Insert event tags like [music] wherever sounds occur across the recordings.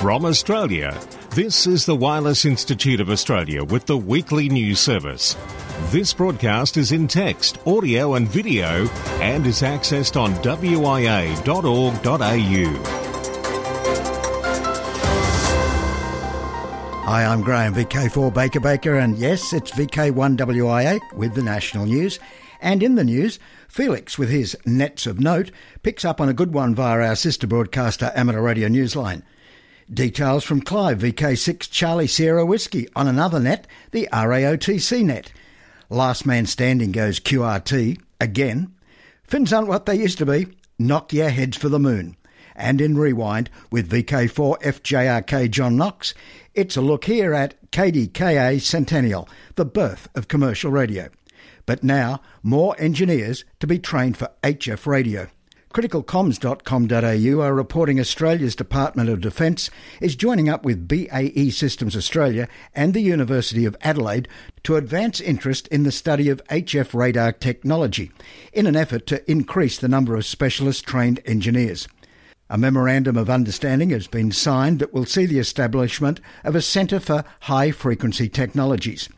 From Australia, this is the Wireless Institute of Australia with the weekly news service. This broadcast is in text, audio, and video and is accessed on wia.org.au. Hi, I'm Graham, VK4 Baker Baker, and yes, it's VK1WIA with the national news. And in the news, Felix, with his Nets of Note, picks up on a good one via our sister broadcaster Amateur Radio Newsline. Details from Clive, VK6 Charlie Sierra Whiskey, on another net, the RAOTC net. Last man standing goes QRT, again. Fins aren't what they used to be. Nokia heads for the moon. And in Rewind, with VK4 FJRK John Knox, it's a look here at KDKA Centennial, the birth of commercial radio. But now, more engineers to be trained for HF radio. Criticalcoms.com.au are reporting Australia's Department of Defence is joining up with BAE Systems Australia and the University of Adelaide to advance interest in the study of HF radar technology in an effort to increase the number of specialist trained engineers. A memorandum of understanding has been signed that will see the establishment of a centre for high frequency technologies.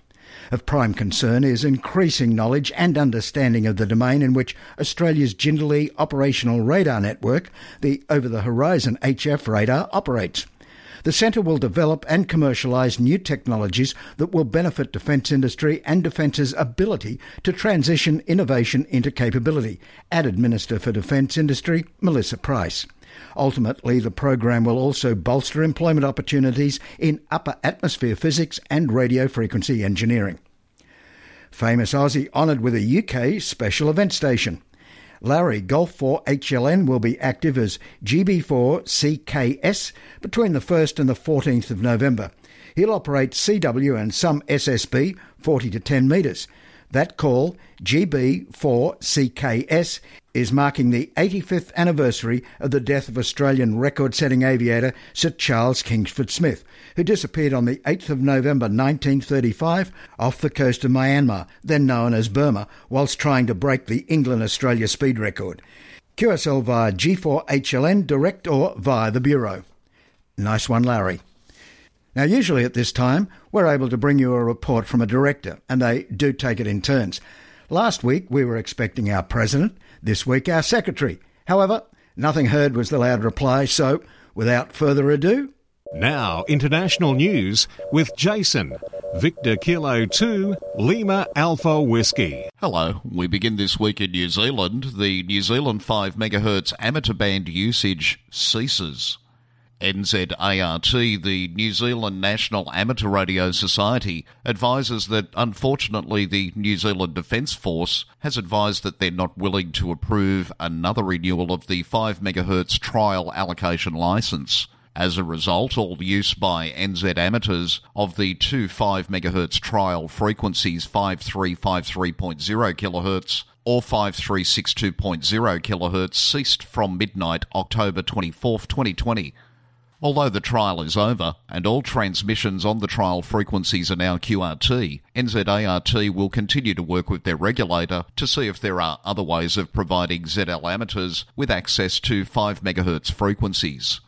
Of prime concern is increasing knowledge and understanding of the domain in which Australia's Jindalee Operational Radar Network, the Over the Horizon HF radar, operates. The centre will develop and commercialise new technologies that will benefit defence industry and defence's ability to transition innovation into capability, added Minister for Defence Industry Melissa Price. Ultimately, the program will also bolster employment opportunities in upper atmosphere physics and radio frequency engineering. Famous Aussie honoured with a UK special event station. Larry Golf 4 HLN will be active as GB4 CKS between the 1st and the 14th of November. He'll operate CW and some SSB 40 to 10 metres. That call, GB4CKS, is marking the 85th anniversary of the death of Australian record setting aviator Sir Charles Kingsford Smith, who disappeared on the 8th of November 1935 off the coast of Myanmar, then known as Burma, whilst trying to break the England Australia speed record. QSL via G4HLN direct or via the Bureau. Nice one, Larry. Now, usually at this time, we're able to bring you a report from a director, and they do take it in turns. Last week, we were expecting our president, this week, our secretary. However, nothing heard was the loud reply, so without further ado. Now, international news with Jason. Victor Kilo 2, Lima Alpha Whiskey. Hello. We begin this week in New Zealand. The New Zealand 5 MHz amateur band usage ceases. NZART, the New Zealand National Amateur Radio Society, advises that unfortunately the New Zealand Defence Force has advised that they're not willing to approve another renewal of the 5 MHz trial allocation licence. As a result, all use by NZ amateurs of the two 5 MHz trial frequencies 5353.0 kHz or 5362.0 kHz ceased from midnight October 24, 2020. Although the trial is over and all transmissions on the trial frequencies are now QRT, NZART will continue to work with their regulator to see if there are other ways of providing ZL amateurs with access to 5 MHz frequencies.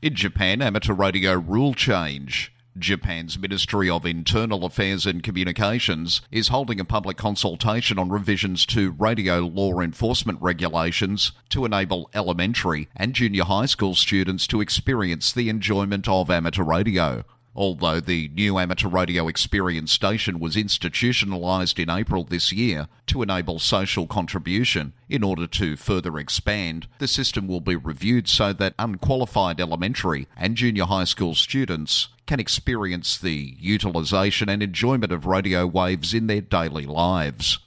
In Japan, amateur radio rule change. Japan's Ministry of Internal Affairs and Communications is holding a public consultation on revisions to radio law enforcement regulations to enable elementary and junior high school students to experience the enjoyment of amateur radio. Although the new amateur radio experience station was institutionalised in April this year to enable social contribution in order to further expand, the system will be reviewed so that unqualified elementary and junior high school students can experience the utilisation and enjoyment of radio waves in their daily lives.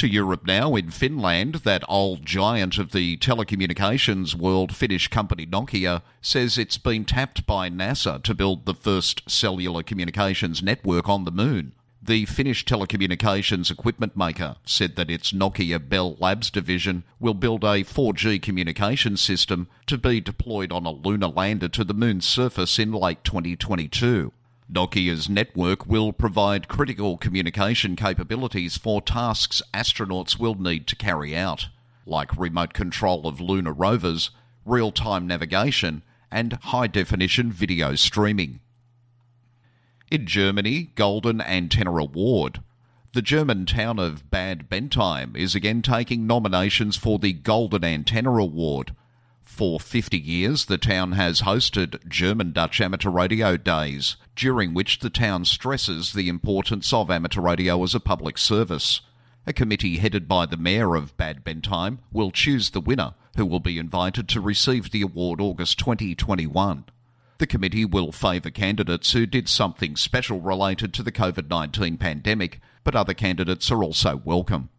To Europe now, in Finland, that old giant of the telecommunications world, Finnish company Nokia, says it's been tapped by NASA to build the first cellular communications network on the moon. The Finnish telecommunications equipment maker said that its Nokia Bell Labs division will build a 4G communication system to be deployed on a lunar lander to the moon's surface in late 2022. Nokia's network will provide critical communication capabilities for tasks astronauts will need to carry out, like remote control of lunar rovers, real time navigation, and high definition video streaming. In Germany, Golden Antenna Award. The German town of Bad Bentheim is again taking nominations for the Golden Antenna Award. For 50 years, the town has hosted German Dutch Amateur Radio Days, during which the town stresses the importance of amateur radio as a public service. A committee headed by the mayor of Bad Bentheim will choose the winner, who will be invited to receive the award August 2021. The committee will favour candidates who did something special related to the COVID 19 pandemic, but other candidates are also welcome.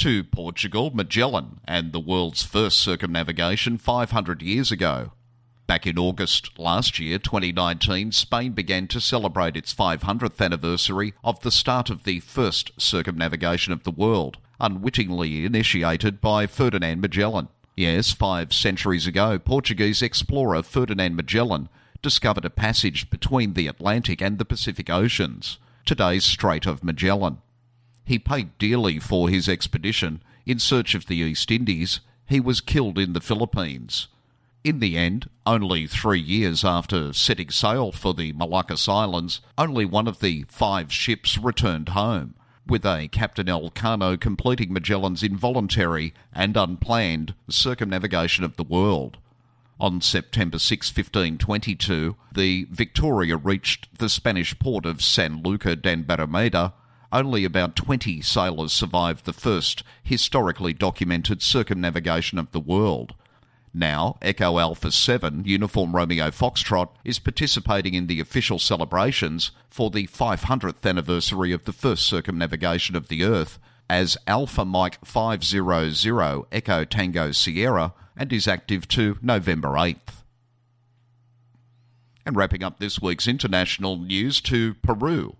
To Portugal, Magellan, and the world's first circumnavigation 500 years ago. Back in August last year, 2019, Spain began to celebrate its 500th anniversary of the start of the first circumnavigation of the world, unwittingly initiated by Ferdinand Magellan. Yes, five centuries ago, Portuguese explorer Ferdinand Magellan discovered a passage between the Atlantic and the Pacific Oceans, today's Strait of Magellan. He paid dearly for his expedition in search of the East Indies. He was killed in the Philippines. In the end, only three years after setting sail for the Moluccas Islands, only one of the five ships returned home, with a Captain Elcano completing Magellan's involuntary and unplanned circumnavigation of the world. On September 6, 1522, the Victoria reached the Spanish port of Sanlúcar de Barrameda. Only about 20 sailors survived the first historically documented circumnavigation of the world. Now, Echo Alpha 7 Uniform Romeo Foxtrot is participating in the official celebrations for the 500th anniversary of the first circumnavigation of the Earth as Alpha Mike 500 Echo Tango Sierra and is active to November 8th. And wrapping up this week's international news to Peru.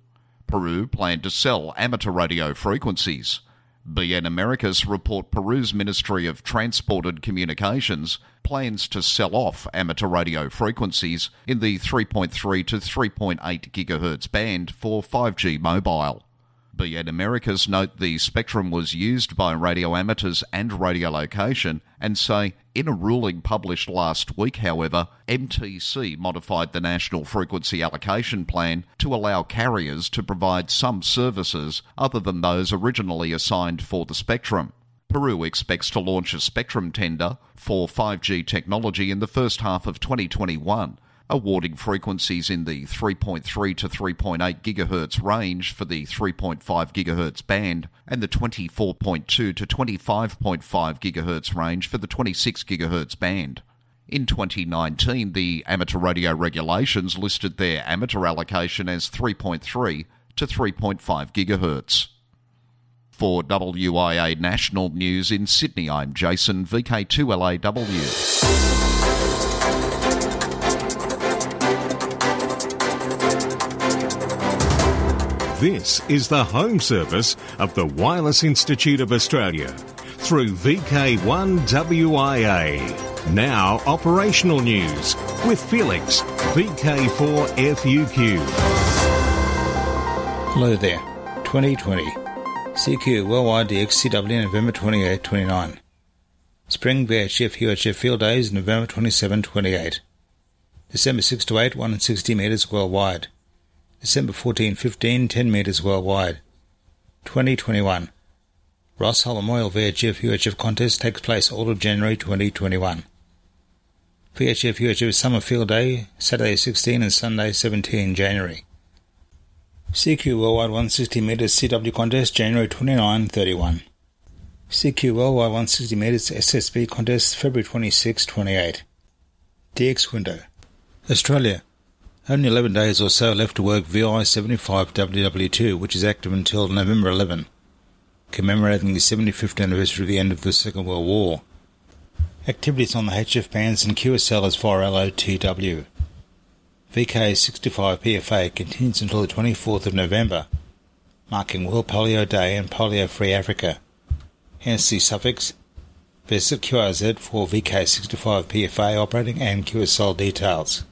Peru planned to sell amateur radio frequencies. BNamericas report Peru's Ministry of Transport and Communications plans to sell off amateur radio frequencies in the 3.3 to 3.8 GHz band for 5G mobile. BNamericas note the spectrum was used by radio amateurs and radiolocation and say, in a ruling published last week, however, MTC modified the National Frequency Allocation Plan to allow carriers to provide some services other than those originally assigned for the spectrum. Peru expects to launch a spectrum tender for 5G technology in the first half of 2021 awarding frequencies in the 3.3 to 3.8 GHz range for the 3.5 GHz band and the 24.2 to 25.5 GHz range for the 26 GHz band. In 2019, the amateur radio regulations listed their amateur allocation as 3.3 to 3.5 GHz. For WIA National News in Sydney, I'm Jason, VK2LAW. This is the home service of the Wireless Institute of Australia through VK1WIA. Now, operational news with Felix, VK4FUQ. Hello there, 2020. CQ Worldwide DXCW November 28 29. Spring VHF UHF Field Days November 27 28. December 6 to 8 160 metres worldwide. December 14 15, 10 metres worldwide. 2021. Ross Memorial VHF UHF contest takes place all of January 2021. VHF UHF Summer Field Day, Saturday 16 and Sunday 17 January. CQ Worldwide 160 metres CW contest January 29 31. CQ Worldwide 160 metres SSB contest February 26 28. DX window. Australia. Only 11 days or so left to work VI 75 WW2, which is active until November 11, commemorating the 75th anniversary of the end of the Second World War. Activities on the HF bands and QSL as far LOTW. VK 65 PFA continues until the 24th of November, marking World Polio Day and Polio Free Africa. Hence the suffix. Visit QRZ for VK 65 PFA operating and QSL details.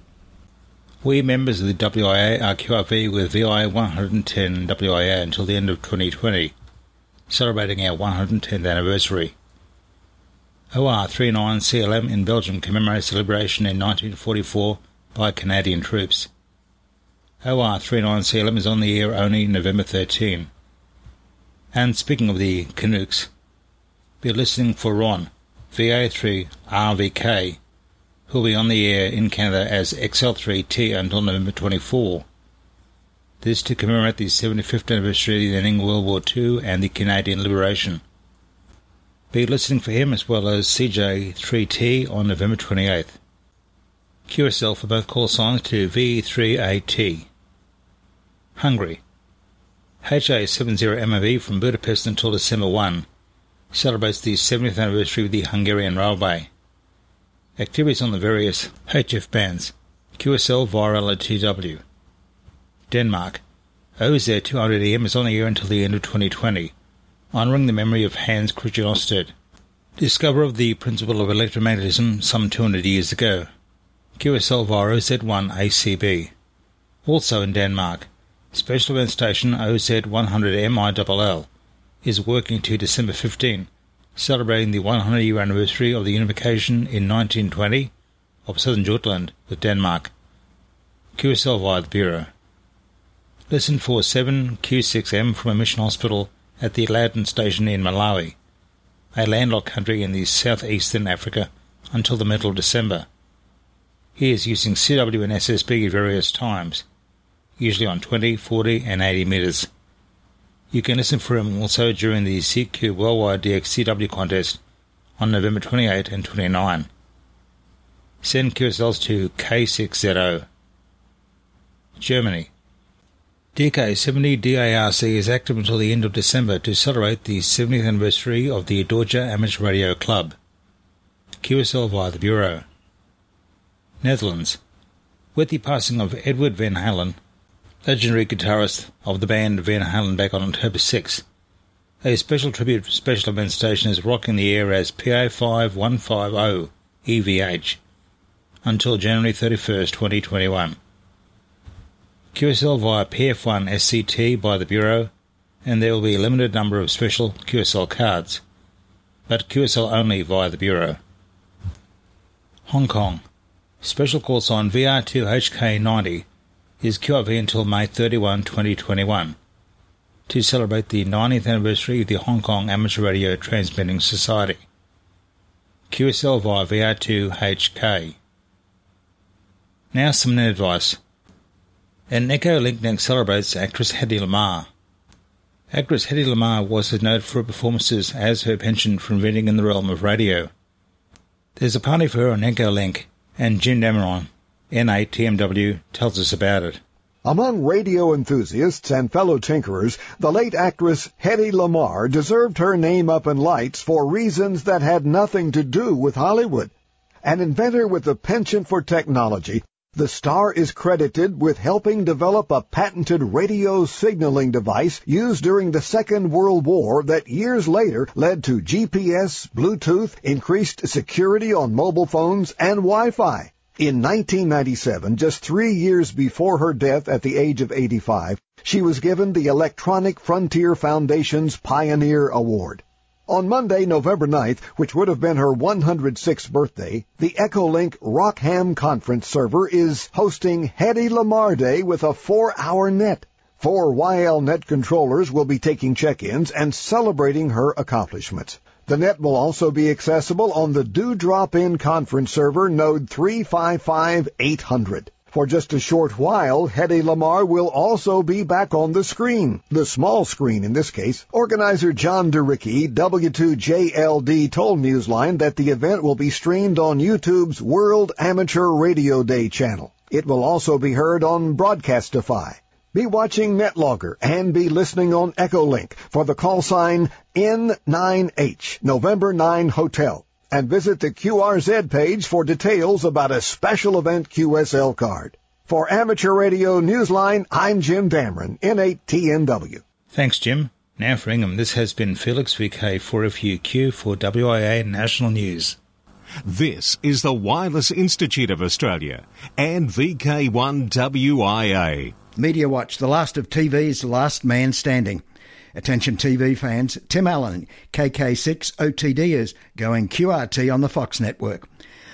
We members of the WIA are QRV with VI 110 WIA until the end of 2020, celebrating our 110th anniversary. OR39CLM in Belgium commemorates the liberation in 1944 by Canadian troops. OR39CLM is on the air only November 13. And speaking of the Canucks, be listening for Ron, VA3RVK, who will be on the air in Canada as XL3T until November 24. This to commemorate the 75th anniversary of the ending of World War II and the Canadian liberation. Be listening for him as well as CJ3T on November 28th. QSL for both call signs to V3AT. Hungary. HA70MOV from Budapest until December 1 celebrates the 70th anniversary of the Hungarian Railway. Activities on the various HF bands. QSL via LTW. Denmark. OZ200EM is on the air until the end of 2020, honouring the memory of Hans Christian Ørsted, discoverer of the principle of electromagnetism some 200 years ago. QSL via OZ1 ACB. Also in Denmark, Special Event Station OZ100MILL is working to December 15, celebrating the 100 year anniversary of the unification in 1920 of southern Jutland with Denmark. QSL via the Bureau. Listen for 7Q6M from a mission hospital at the Aladdin station in Malawi, a landlocked country in the southeastern Africa, until the middle of December. He is using CW and SSB at various times, usually on 20, 40, and 80 meters. You can listen for him also during the CQ Worldwide DX CW contest on November 28 and 29. Send QSLs to K6ZO. Germany. DK70 DARC is active until the end of December to celebrate the 70th anniversary of the Deutsche Amateur Radio Club. QSL via the Bureau. Netherlands. With the passing of Edward Van Halen, legendary guitarist of the band Van Halen back on October 6, a special tribute special event station is rocking the air as PA5150 EVH until January 31st, 2021. QSL via PF1 SCT by the Bureau, and there will be a limited number of special QSL cards, but QSL only via the Bureau. Hong Kong. Special call sign VR2HK90 is QRV until May 31, 2021, to celebrate the 90th anniversary of the Hong Kong Amateur Radio Transmitting Society. QSL via VR2HK. Now some net advice. An Echo Link next celebrates actress Hedy Lamarr. Actress Hedy Lamarr was noted for her performances as her pension for inventing in the realm of radio. There's a party for her on Echo Link, and Jim Dameron, N8TMW, tells us about it. Among radio enthusiasts and fellow tinkerers, the late actress Hedy Lamarr deserved her name up in lights for reasons that had nothing to do with Hollywood. An inventor with a penchant for technology, the star is credited with helping develop a patented radio signaling device used during the Second World War that years later led to GPS, Bluetooth, increased security on mobile phones, and Wi-Fi. In 1997, just three years before her death at the age of 85, she was given the Electronic Frontier Foundation's Pioneer Award. On Monday, November 9th, which would have been her 106th birthday, the Echolink Rockham conference server is hosting Hedy Lamarr Day with a four-hour net. Four YLNet controllers will be taking check-ins and celebrating her accomplishments. The net will also be accessible on the Do Dewdrop In conference server node 355800. For just a short while, Hedy Lamarr will also be back on the screen, the small screen in this case. Organizer John DeRicky, W2JLD, told Newsline that the event will be streamed on YouTube's World Amateur Radio Day channel. It will also be heard on Broadcastify. Be watching NetLogger and be listening on Echolink for the call sign N9H, November 9 Hotel and visit the QRZ page for details about a special event QSL card. For Amateur Radio Newsline, I'm Jim Dameron, N8TMW. Thanks, Jim. Now for Ingham, this has been Felix VK 4FUQ for WIA National News. This is the Wireless Institute of Australia and VK1WIA. Media Watch, the last of TV's last man standing. Attention TV fans, Tim Allen, KK6 OTD is going QRT on the Fox network.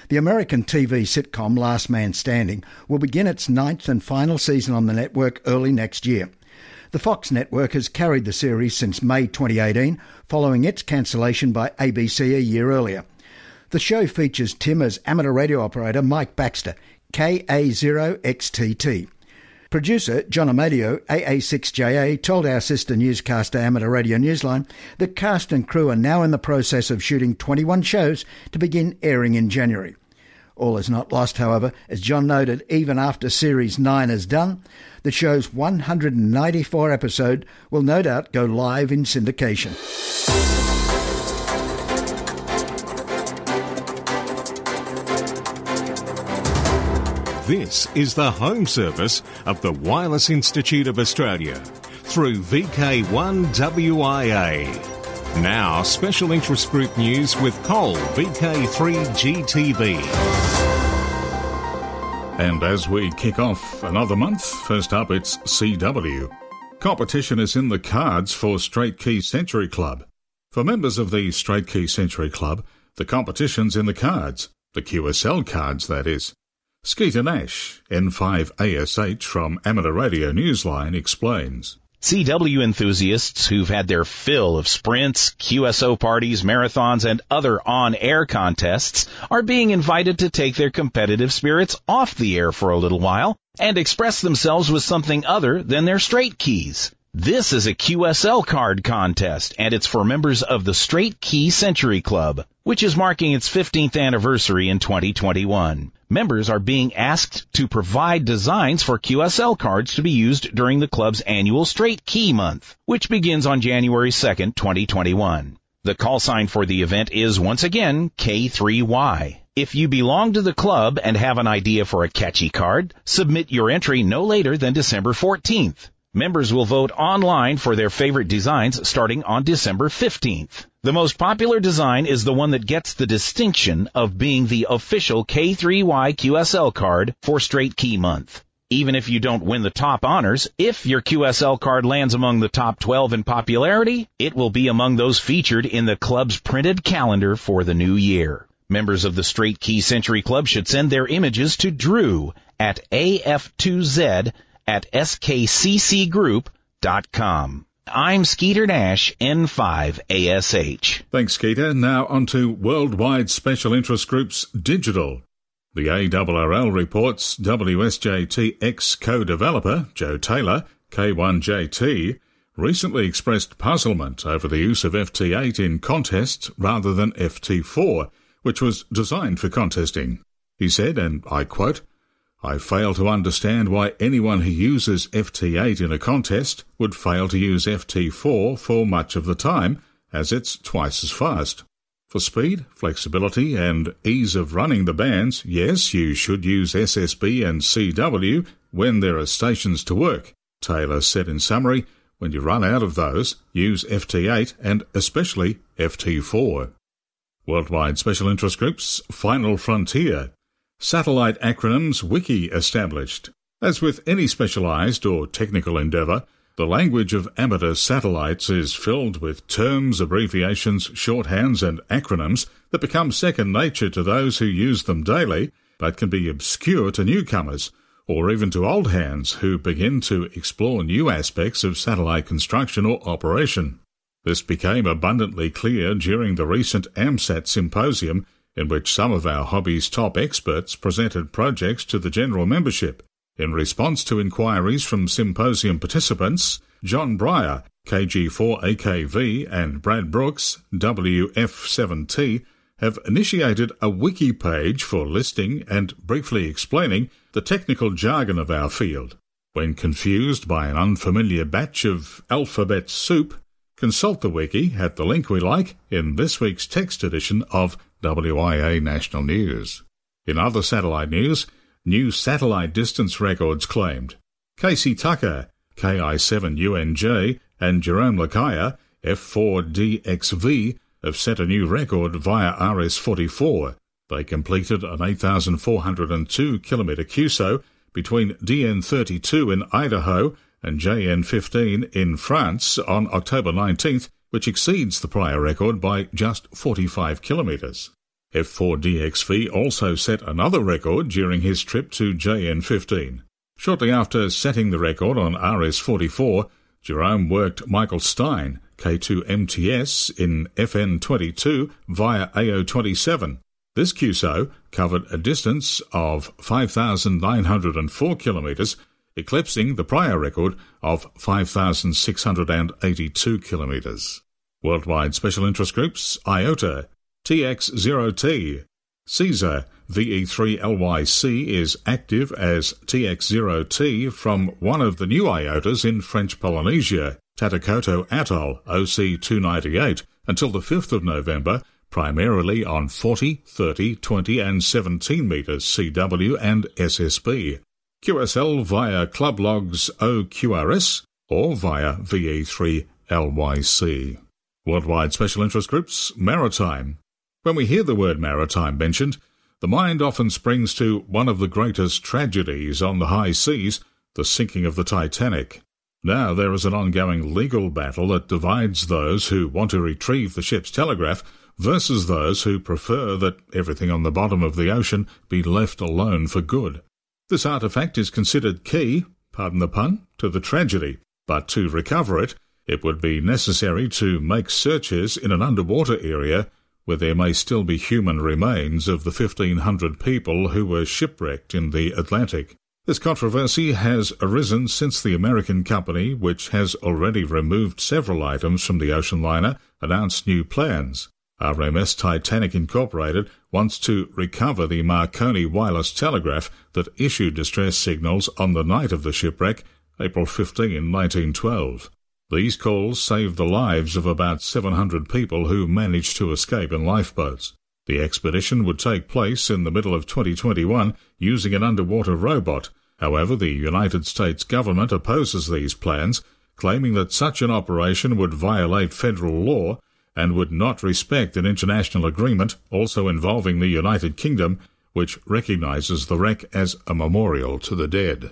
The American TV sitcom Last Man Standing will begin its ninth and final season on the network early next year. The Fox network has carried the series since May 2018, following its cancellation by ABC a year earlier. The show features Tim as amateur radio operator Mike Baxter, KA0XTT. Producer John Amodeo, AA6JA, told our sister newscaster Amateur Radio Newsline that cast and crew are now in the process of shooting 21 shows to begin airing in January. All is not lost, however, as John noted, even after Series 9 is done, the show's 194 episode will no doubt go live in syndication. This is the home service of the Wireless Institute of Australia through VK1WIA. Now, special interest group news with Cole VK3GTV. And as we kick off another month, first up it's CW. Competition is in the cards for Straight Key Century Club. For members of the Straight Key Century Club, the competition's in the cards, the QSL cards, that is. Skeeter Nash, N5ASH from Amateur Radio Newsline, explains. CW enthusiasts who've had their fill of sprints, QSO parties, marathons, and other on-air contests are being invited to take their competitive spirits off the air for a little while and express themselves with something other than their straight keys. This is a QSL card contest, and it's for members of the Straight Key Century Club, which is marking its 15th anniversary in 2021. Members are being asked to provide designs for QSL cards to be used during the club's annual Straight Key Month, which begins on January 2nd, 2021. The call sign for the event is once again K3Y. If you belong to the club and have an idea for a catchy card, submit your entry no later than December 14th. Members will vote online for their favorite designs starting on December 15th. The most popular design is the one that gets the distinction of being the official K3Y QSL card for Straight Key Month. Even if you don't win the top honors, if your QSL card lands among the top 12 in popularity, it will be among those featured in the club's printed calendar for the new year. Members of the Straight Key Century Club should send their images to Drew at AF2Z at skccgroup.com. I'm Skeeter Nash, N5ASH. Thanks, Skeeter. Now on to Worldwide Special Interest Groups Digital. The ARRL reports WSJT-X co-developer Joe Taylor, K1JT, recently expressed puzzlement over the use of FT8 in contests rather than FT4, which was designed for contesting. He said, and I quote, I fail to understand why anyone who uses FT8 in a contest would fail to use FT4 for much of the time, as it's twice as fast. For speed, flexibility, and ease of running the bands, yes, you should use SSB and CW when there are stations to work. Taylor said in summary, when you run out of those, use FT8 and especially FT4. Worldwide Special Interest Groups Final Frontier Satellite Acronyms Wiki established. As with any specialized or technical endeavor, the language of amateur satellites is filled with terms, abbreviations, shorthands, and acronyms that become second nature to those who use them daily, but can be obscure to newcomers, or even to old hands who begin to explore new aspects of satellite construction or operation. This became abundantly clear during the recent AMSAT symposium in which some of our hobby's top experts presented projects to the general membership. In response to inquiries from symposium participants, John Brier, KG4AKV, and Brad Brooks, WF7T, have initiated a wiki page for listing and briefly explaining the technical jargon of our field. When confused by an unfamiliar batch of alphabet soup, consult the wiki at the link we like in this week's text edition of WIA National News. In other satellite news, new satellite distance records claimed. Casey Tucker, KI7UNJ, and Jerome LeCuyer, F4DXV, have set a new record via RS44. They completed an 8,402 kilometre QSO between DN32 in Idaho and JN15 in France on October 19th, which exceeds the prior record by just 45 kilometres. F4DXV also set another record during his trip to JN15. Shortly after setting the record on RS44, Jerome worked Michael Stein, K2MTS, in FN22 via AO27. This QSO covered a distance of 5,904 kilometres, eclipsing the prior record of 5,682 kilometres. Worldwide Special Interest Groups, IOTA, TX0T, Cezar VE3LYC is active as TX0T from one of the new IOTAs in French Polynesia, Tatakoto Atoll OC298, until the 5th of November, primarily on 40, 30, 20 and 17 metres CW and SSB. QSL via Club Logs OQRS or via VE3LYC. Worldwide Special Interest Groups, Maritime. When we hear the word maritime mentioned, the mind often springs to one of the greatest tragedies on the high seas, the sinking of the Titanic. Now there is an ongoing legal battle that divides those who want to retrieve the ship's telegraph versus those who prefer that everything on the bottom of the ocean be left alone for good. This artifact is considered key, pardon the pun, to the tragedy, but to recover it, it would be necessary to make searches in an underwater area where there may still be human remains of the 1,500 people who were shipwrecked in the Atlantic. This controversy has arisen since the American company, which has already removed several items from the ocean liner, announced new plans. RMS Titanic Incorporated wants to recover the Marconi wireless telegraph that issued distress signals on the night of the shipwreck, April 15, 1912. These calls saved the lives of about 700 people who managed to escape in lifeboats. The expedition would take place in the middle of 2021 using an underwater robot. However, the United States government opposes these plans, claiming that such an operation would violate federal law and would not respect an international agreement also involving the United Kingdom, which recognizes the wreck as a memorial to the dead.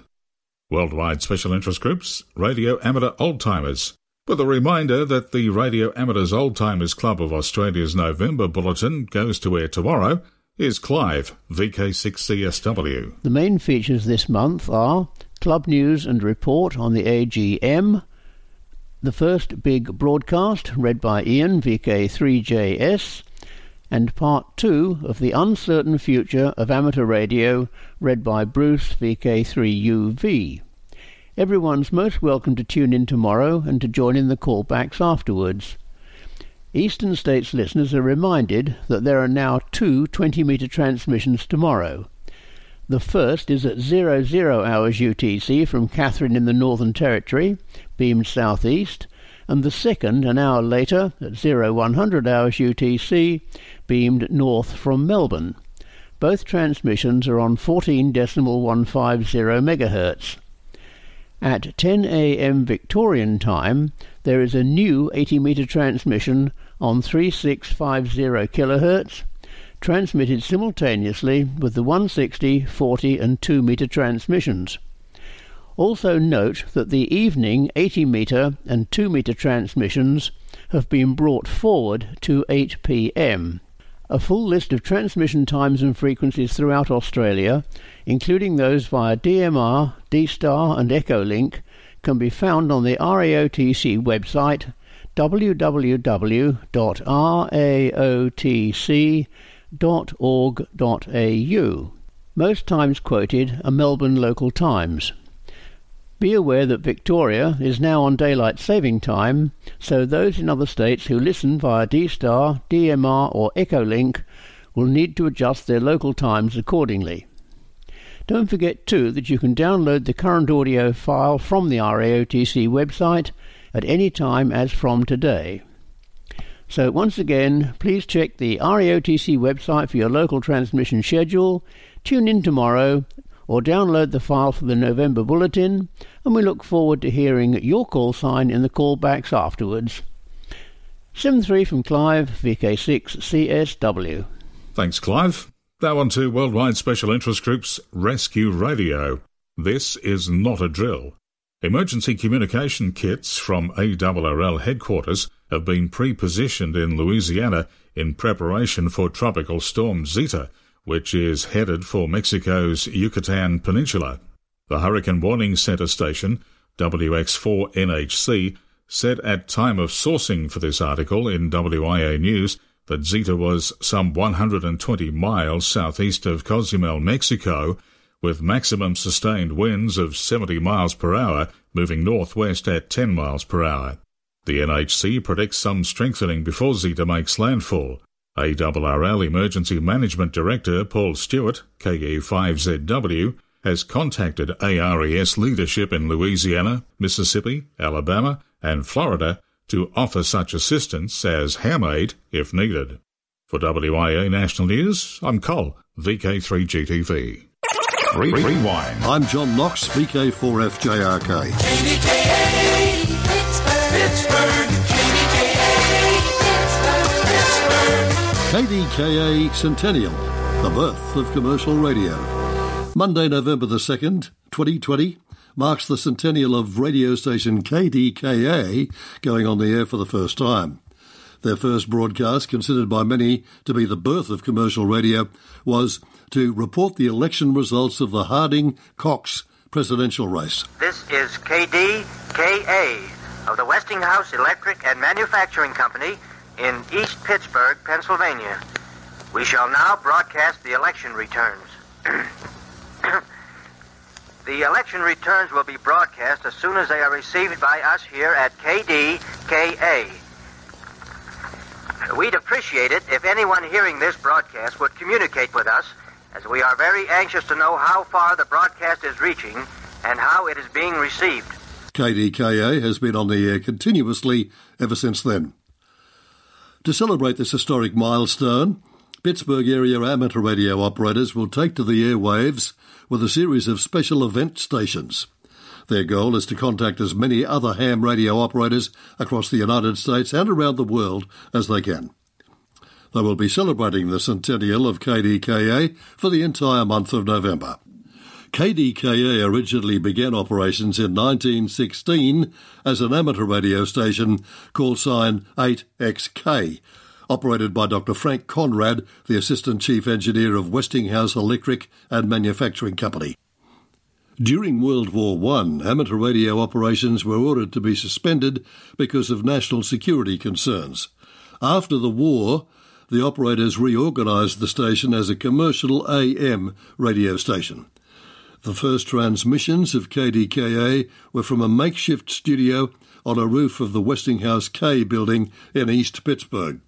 Worldwide Special Interest Groups, Radio Amateur Old Timers, with a reminder that the Radio Amateurs Old Timers Club of Australia's November Bulletin goes to air tomorrow. Is Clive, VK6CSW. The main features this month are Club News and Report on the AGM, the first big broadcast read by Ian, VK3JS, and part two of The Uncertain Future of Amateur Radio, read by Bruce VK3UV. Everyone's most welcome to tune in tomorrow and to join in the callbacks afterwards. Eastern States listeners are reminded that there are now two 20 metre transmissions tomorrow. The first is at 00 hours UTC from Katherine in the Northern Territory, beamed southeast, and the second an hour later at 0100 hours UTC, beamed north from Melbourne. Both transmissions are on 14.150 MHz. At 10 a.m. Victorian time, there is a new 80 meter transmission on 3650 kHz, transmitted simultaneously with the 160, 40, and 2 meter transmissions. Also note that the evening 80 metre and 2 metre transmissions have been brought forward to 8 pm. A full list of transmission times and frequencies throughout Australia, including those via DMR, D-Star and Echolink, can be found on the RAOTC website www.raotc.org.au. Most times quoted are Melbourne local times. Be aware that Victoria is now on daylight saving time, so those in other states who listen via D-Star, DMR or Echolink will need to adjust their local times accordingly. Don't forget too that you can download the current audio file from the RAOTC website at any time as from today. So once again, please check the RAOTC website for your local transmission schedule. Tune in tomorrow or download the file for the November Bulletin, and we look forward to hearing your call sign in the callbacks afterwards. 7-3 from Clive, VK6CSW. Thanks, Clive. Now on to Worldwide Special Interest Group's Rescue Radio. This is not a drill. Emergency communication kits from ARRL headquarters have been pre-positioned in Louisiana in preparation for Tropical Storm Zeta, which is headed for Mexico's Yucatan Peninsula. The Hurricane Warning Center station, WX4NHC, said at time of sourcing for this article in WIA News that Zeta was some 120 miles southeast of Cozumel, Mexico, with maximum sustained winds of 70 miles per hour moving northwest at 10 miles per hour. The NHC predicts some strengthening before Zeta makes landfall. ARRL Emergency Management Director Paul Stewart, KE5ZW, has contacted ARES leadership in Louisiana, Mississippi, Alabama, and Florida to offer such assistance as ham aid if needed. For WIA National News, I'm Cole, VK3GTV. Rewind. I'm John Knox, VK4FJRK. KDKA, Pittsburgh, Pittsburgh, KDKA Centennial, the birth of commercial radio. Monday, November the 2nd, 2020, marks the centennial of radio station KDKA going on the air for the first time. Their first broadcast, considered by many to be the birth of commercial radio, was to report the election results of the Harding Cox presidential race. This is KDKA of the Westinghouse Electric and Manufacturing Company in East Pittsburgh, Pennsylvania. We shall now broadcast the election returns. [clears throat] the election returns will be broadcast as soon as they are received by us here at KDKA. We'd appreciate it if anyone hearing this broadcast would communicate with us, as we are very anxious to know how far the broadcast is reaching and how it is being received. KDKA has been on the air continuously ever since then. To celebrate this historic milestone, Pittsburgh area amateur radio operators will take to the airwaves with a series of special event stations. Their goal is to contact as many other ham radio operators across the United States and around the world as they can. They will be celebrating the centennial of KDKA for the entire month of November. KDKA originally began operations in 1916 as an amateur radio station called sign 8XK, operated by Dr. Frank Conrad, the Assistant Chief Engineer of Westinghouse Electric and Manufacturing Company. During World War I, amateur radio operations were ordered to be suspended because of national security concerns. After the war, the operators reorganised the station as a commercial AM radio station. The first transmissions of KDKA were from a makeshift studio on a roof of the Westinghouse K building in East Pittsburgh.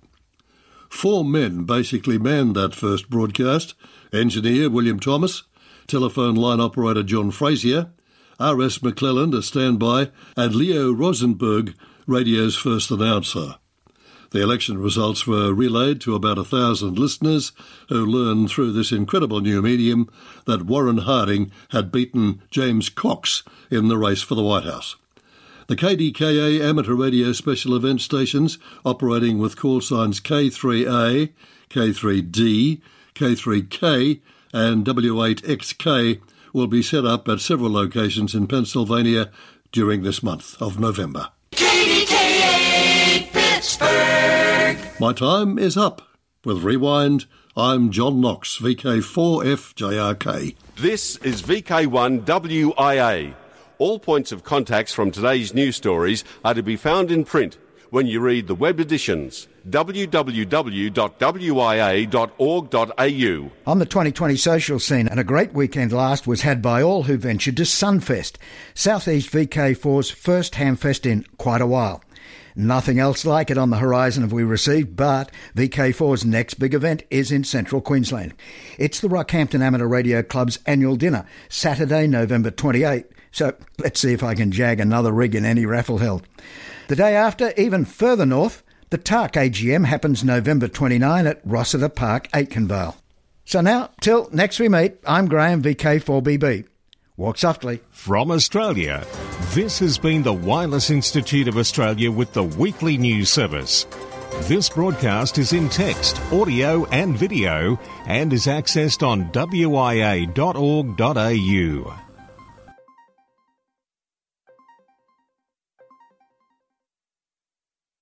Four men basically manned that first broadcast engineer William Thomas, telephone line operator John Frazier, R.S. McClelland, a standby, and Leo Rosenberg, radio's first announcer. The election results were relayed to about a thousand listeners who learned through this incredible new medium that Warren Harding had beaten James Cox in the race for the White House. The KDKA amateur radio special event stations operating with call signs K3A, K3D, K3K, and W8XK will be set up at several locations in Pennsylvania during this month of November. KDKA Pittsburgh. My time is up. With Rewind, I'm John Knox, VK4FJRK. This is VK1WIA. All points of contacts from today's news stories are to be found in print when you read the web editions www.wia.org.au. On the 2020 social scene, and a great weekend last was had by all who ventured to Sunfest, Southeast VK4's first hamfest in quite a while. Nothing else like it on the horizon have we received, but VK4's next big event is in central Queensland. It's the Rockhampton Amateur Radio Club's annual dinner, Saturday, November 28. So let's see if I can jag another rig in any raffle held. The day after, even further north, the TARC AGM happens November 29 at Rossiter Park, Aitkenvale. So now, till next we meet, I'm Graham, VK4BB. Walk softly. From Australia, this has been the Wireless Institute of Australia with the weekly news service. This broadcast is in text, audio, and video and is accessed on wia.org.au.